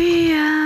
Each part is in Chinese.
对呀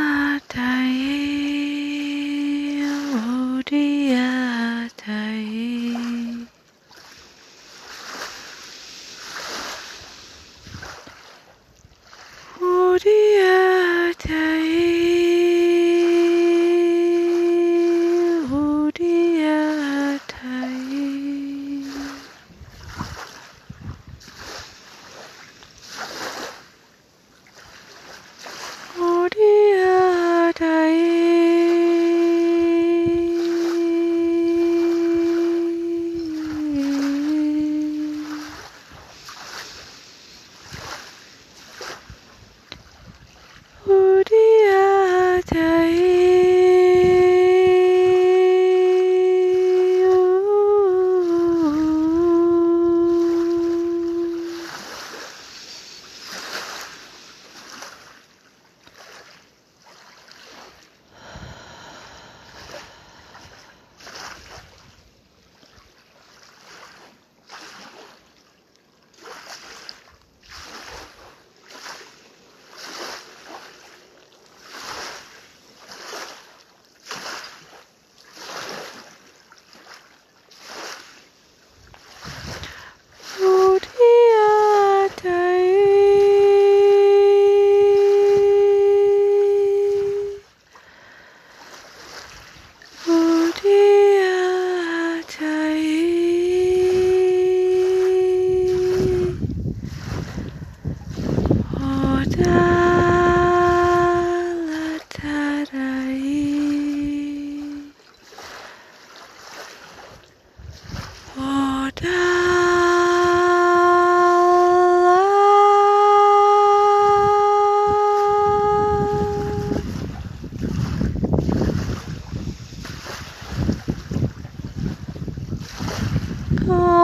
Oh.